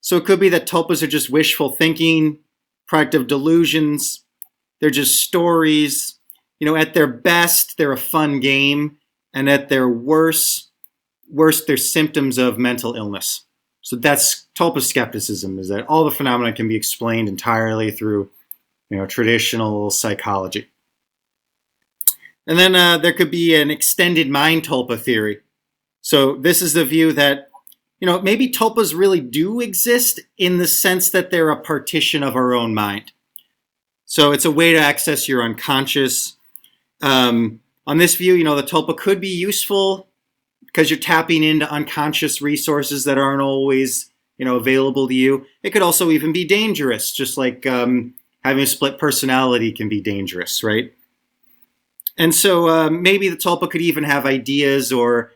So it could be that tulpas are just wishful thinking product of delusions. They're just stories. You know at their best they're a fun game and at their worst worst they're symptoms of mental illness. So that's tulpa skepticism is that all the phenomena can be explained entirely through you know traditional psychology and then uh, there could be an extended mind tulpa theory so this is the view that you know maybe tulpas really do exist in the sense that they're a partition of our own mind so it's a way to access your unconscious. Um, on this view, you know, the tulpa could be useful because you're tapping into unconscious resources that aren't always, you know, available to you. It could also even be dangerous, just like um, having a split personality can be dangerous, right? And so um, maybe the tulpa could even have ideas or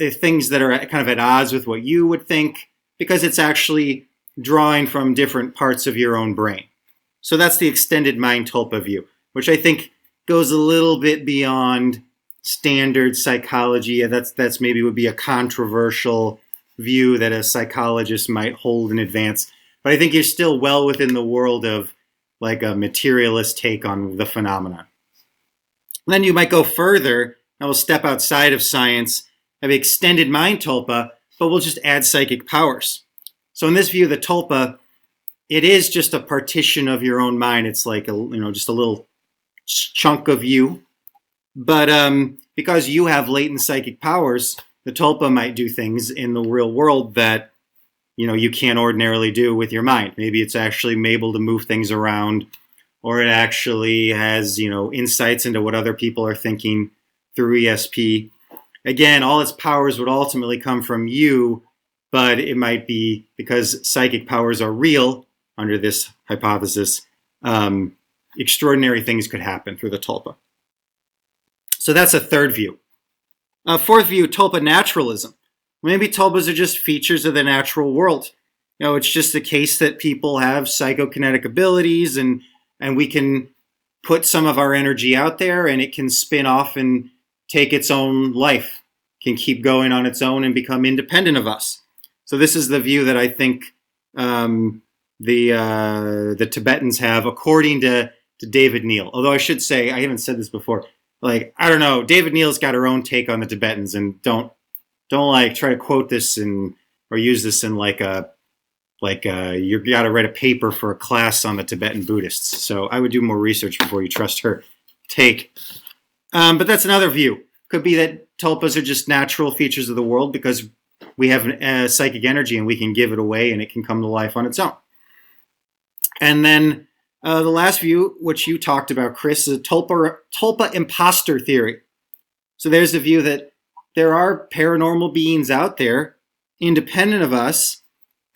uh, things that are kind of at odds with what you would think because it's actually drawing from different parts of your own brain. So that's the extended mind tulpa view, which I think goes a little bit beyond standard psychology. That's that's maybe would be a controversial view that a psychologist might hold in advance. But I think you're still well within the world of like a materialist take on the phenomenon. then you might go further and we'll step outside of science have extended mind tulpa, but we'll just add psychic powers. So in this view, the tulpa, it is just a partition of your own mind. It's like a you know just a little chunk of you. But um, because you have latent psychic powers, the tulpa might do things in the real world that you know you can't ordinarily do with your mind. Maybe it's actually able to move things around, or it actually has you know insights into what other people are thinking through ESP. Again, all its powers would ultimately come from you, but it might be because psychic powers are real under this hypothesis. Um, extraordinary things could happen through the tulpa. So that's a third view. A fourth view, tulpa naturalism. Maybe tulpas are just features of the natural world. You know, it's just the case that people have psychokinetic abilities and and we can put some of our energy out there and it can spin off and take its own life, can keep going on its own and become independent of us. So this is the view that I think um, the uh, the Tibetans have, according to to David-Néel. Although I should say, I haven't said this before. Like I don't know, David-Néel's got her own take on the Tibetans, and don't don't like try to quote this and or use this in like a like uh, you got to write a paper for a class on the Tibetan Buddhists. So I would do more research before you trust her take. Um, but that's another view. Could be that tulpas are just natural features of the world because we have a psychic energy and we can give it away and it can come to life on its own. And then uh, the last view, which you talked about, Chris, is a tulpa, tulpa imposter theory. So there's a view that there are paranormal beings out there independent of us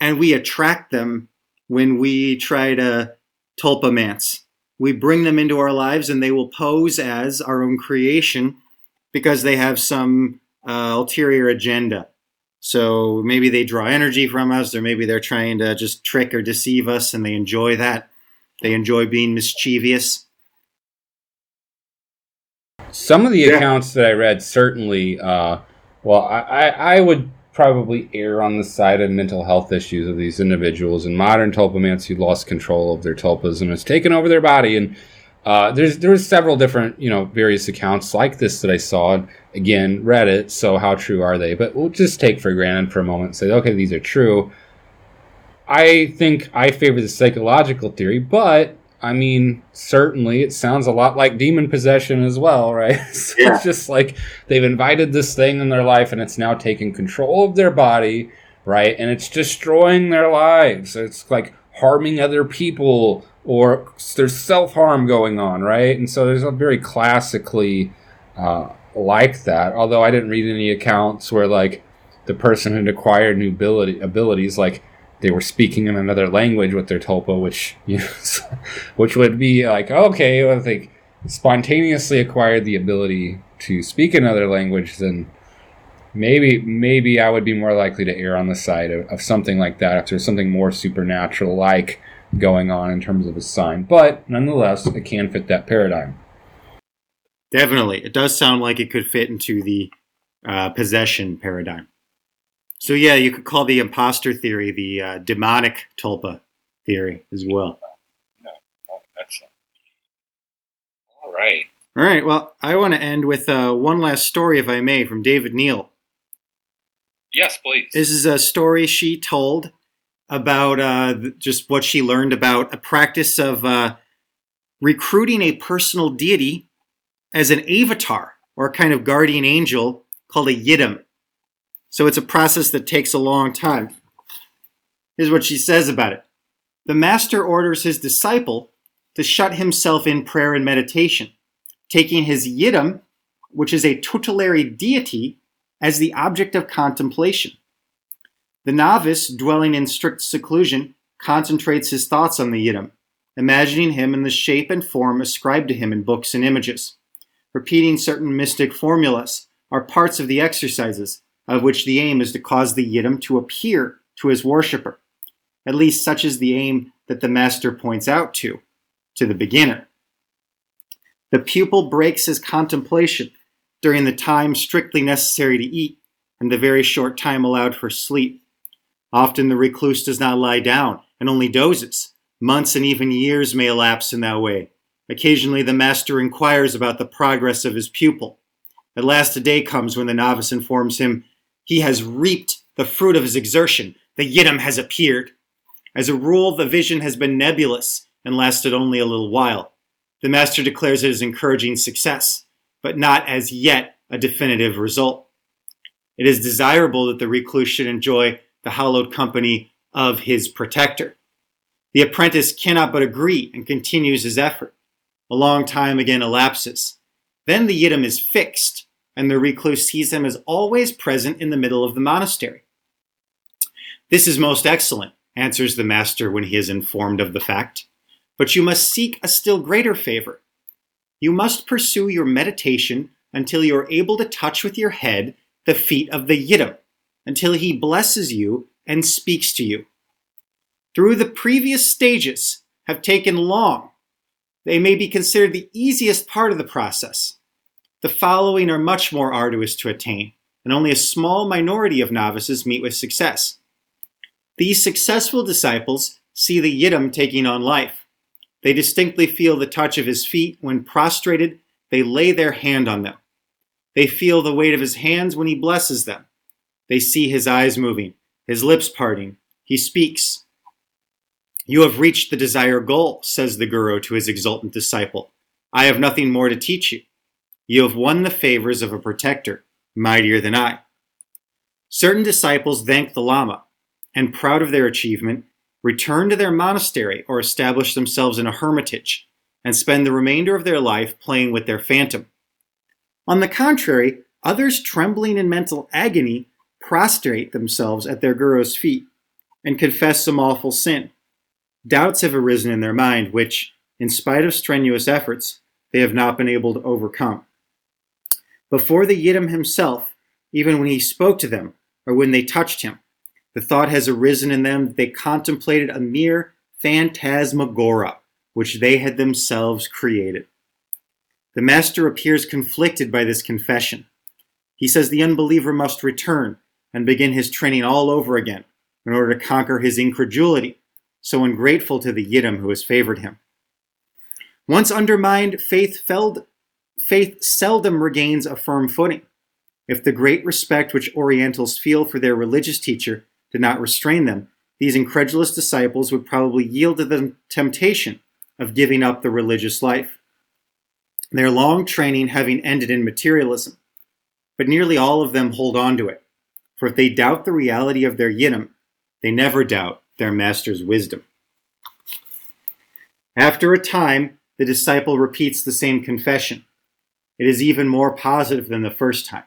and we attract them when we try to tulpamance. We bring them into our lives and they will pose as our own creation because they have some uh, ulterior agenda. So maybe they draw energy from us, or maybe they're trying to just trick or deceive us and they enjoy that. They enjoy being mischievous. Some of the Yeah. accounts that I read certainly, uh, well, I, I, I would probably err on the side of mental health issues of these individuals. In modern tulpamancy, lost control of their tulpas and it's taken over their body. And uh, there's there's several different you know various accounts like this that I saw. Again, Reddit. So how true are they? But we'll just take for granted for a moment and say, okay, these are true. I think I favor the psychological theory, but I mean, certainly it sounds a lot like demon possession as well, right? so Yeah. it's just like they've invited this thing in their life and it's now taking control of their body, right? And it's destroying their lives. It's like harming other people or there's self harm going on, right? And so there's a very classically uh, like that. Although I didn't read any accounts where like the person had acquired new ability abilities, like they were speaking in another language with their tulpa, which you know, which would be like okay, well, if they spontaneously acquired the ability to speak another language, then maybe maybe I would be more likely to err on the side of, of something like that if there's something more supernatural like going on in terms of a sign. But nonetheless, it can fit that paradigm. Definitely. It does sound like it could fit into the uh, possession paradigm. So, yeah, you could call the imposter theory the uh, demonic tulpa theory as well. Excellent. All right. All right. Well, I want to end with uh, one last story, if I may, from David-Néel. Yes, please. This is a story she told about uh, just what she learned about a practice of uh, recruiting a personal deity as an avatar or a kind of guardian angel called a yidam. So it's a process that takes a long time. Here's what she says about it The master orders his disciple to shut himself in prayer and meditation, taking his yidam, which is a tutelary deity, as the object of contemplation. The novice, dwelling in strict seclusion, concentrates his thoughts on the Yidam, imagining him in the shape and form ascribed to him in books and images. Repeating certain mystic formulas are parts of the exercises, of which the aim is to cause the Yidam to appear to his worshipper. At least such is the aim that the master points out to, to the beginner. The pupil breaks his contemplation during the time strictly necessary to eat and the very short time allowed for sleep. Often the recluse does not lie down and only dozes. Months and even years may elapse in that way. Occasionally the master inquires about the progress of his pupil. At last a day comes when the novice informs him he has reaped the fruit of his exertion. The Yidam has appeared. As a rule, the vision has been nebulous and lasted only a little while. The master declares it as encouraging success, but not as yet a definitive result. It is desirable that the recluse should enjoy the hallowed company of his protector. The apprentice cannot but agree and continues his effort. A long time again elapses. Then the yidam is fixed, and the recluse sees him as always present in the middle of the monastery. This is most excellent, answers the master when he is informed of the fact. But you must seek a still greater favor. You must pursue your meditation until you are able to touch with your head the feet of the yidam, until he blesses you and speaks to you. Through the previous stages have taken long. They may be considered the easiest part of the process. The following are much more arduous to attain, and only a small minority of novices meet with success. These successful disciples see the Yidam taking on life. They distinctly feel the touch of his feet when prostrated, they lay their hand on them. They feel the weight of his hands when he blesses them. They see his eyes moving, his lips parting. He speaks. You have reached the desired goal, says the Guru to his exultant disciple. I have nothing more to teach you. You have won the favors of a protector, mightier than I. Certain disciples thank the Lama, and proud of their achievement, return to their monastery or establish themselves in a hermitage, and spend the remainder of their life playing with their phantom. On the contrary, others trembling in mental agony prostrate themselves at their guru's feet and confess some awful sin. Doubts have arisen in their mind, which, in spite of strenuous efforts, they have not been able to overcome. Before the Yidam himself, even when he spoke to them or when they touched him, the thought has arisen in them that they contemplated a mere phantasmagora which they had themselves created. The Master appears conflicted by this confession. He says the unbeliever must return and begin his training all over again in order to conquer his incredulity, so ungrateful to the Yidam who has favored him. Once undermined, faith felled faith seldom regains a firm footing. If the great respect which Orientals feel for their religious teacher did not restrain them, these incredulous disciples would probably yield to the temptation of giving up the religious life. Their long training having ended in materialism, but nearly all of them hold on to it. For if they doubt the reality of their yidam, they never doubt their master's wisdom. After a time, the disciple repeats the same confession. It is even more positive than the first time.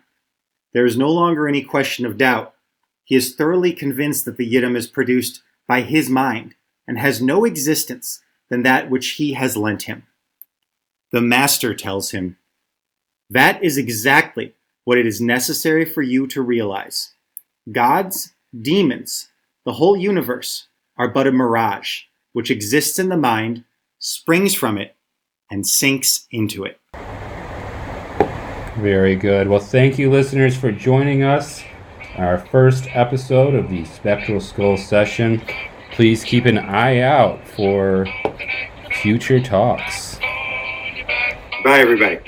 There is no longer any question of doubt. He is thoroughly convinced that the Yidam is produced by his mind and has no existence than that which he has lent him. The Master tells him, That is exactly what it is necessary for you to realize. Gods, demons, the whole universe are but a mirage which exists in the mind, springs from it, and sinks into it. Very good. Well, thank you, listeners, for joining us. Our first episode of the Spectral Skull session. Please keep an eye out for future talks. Bye, everybody.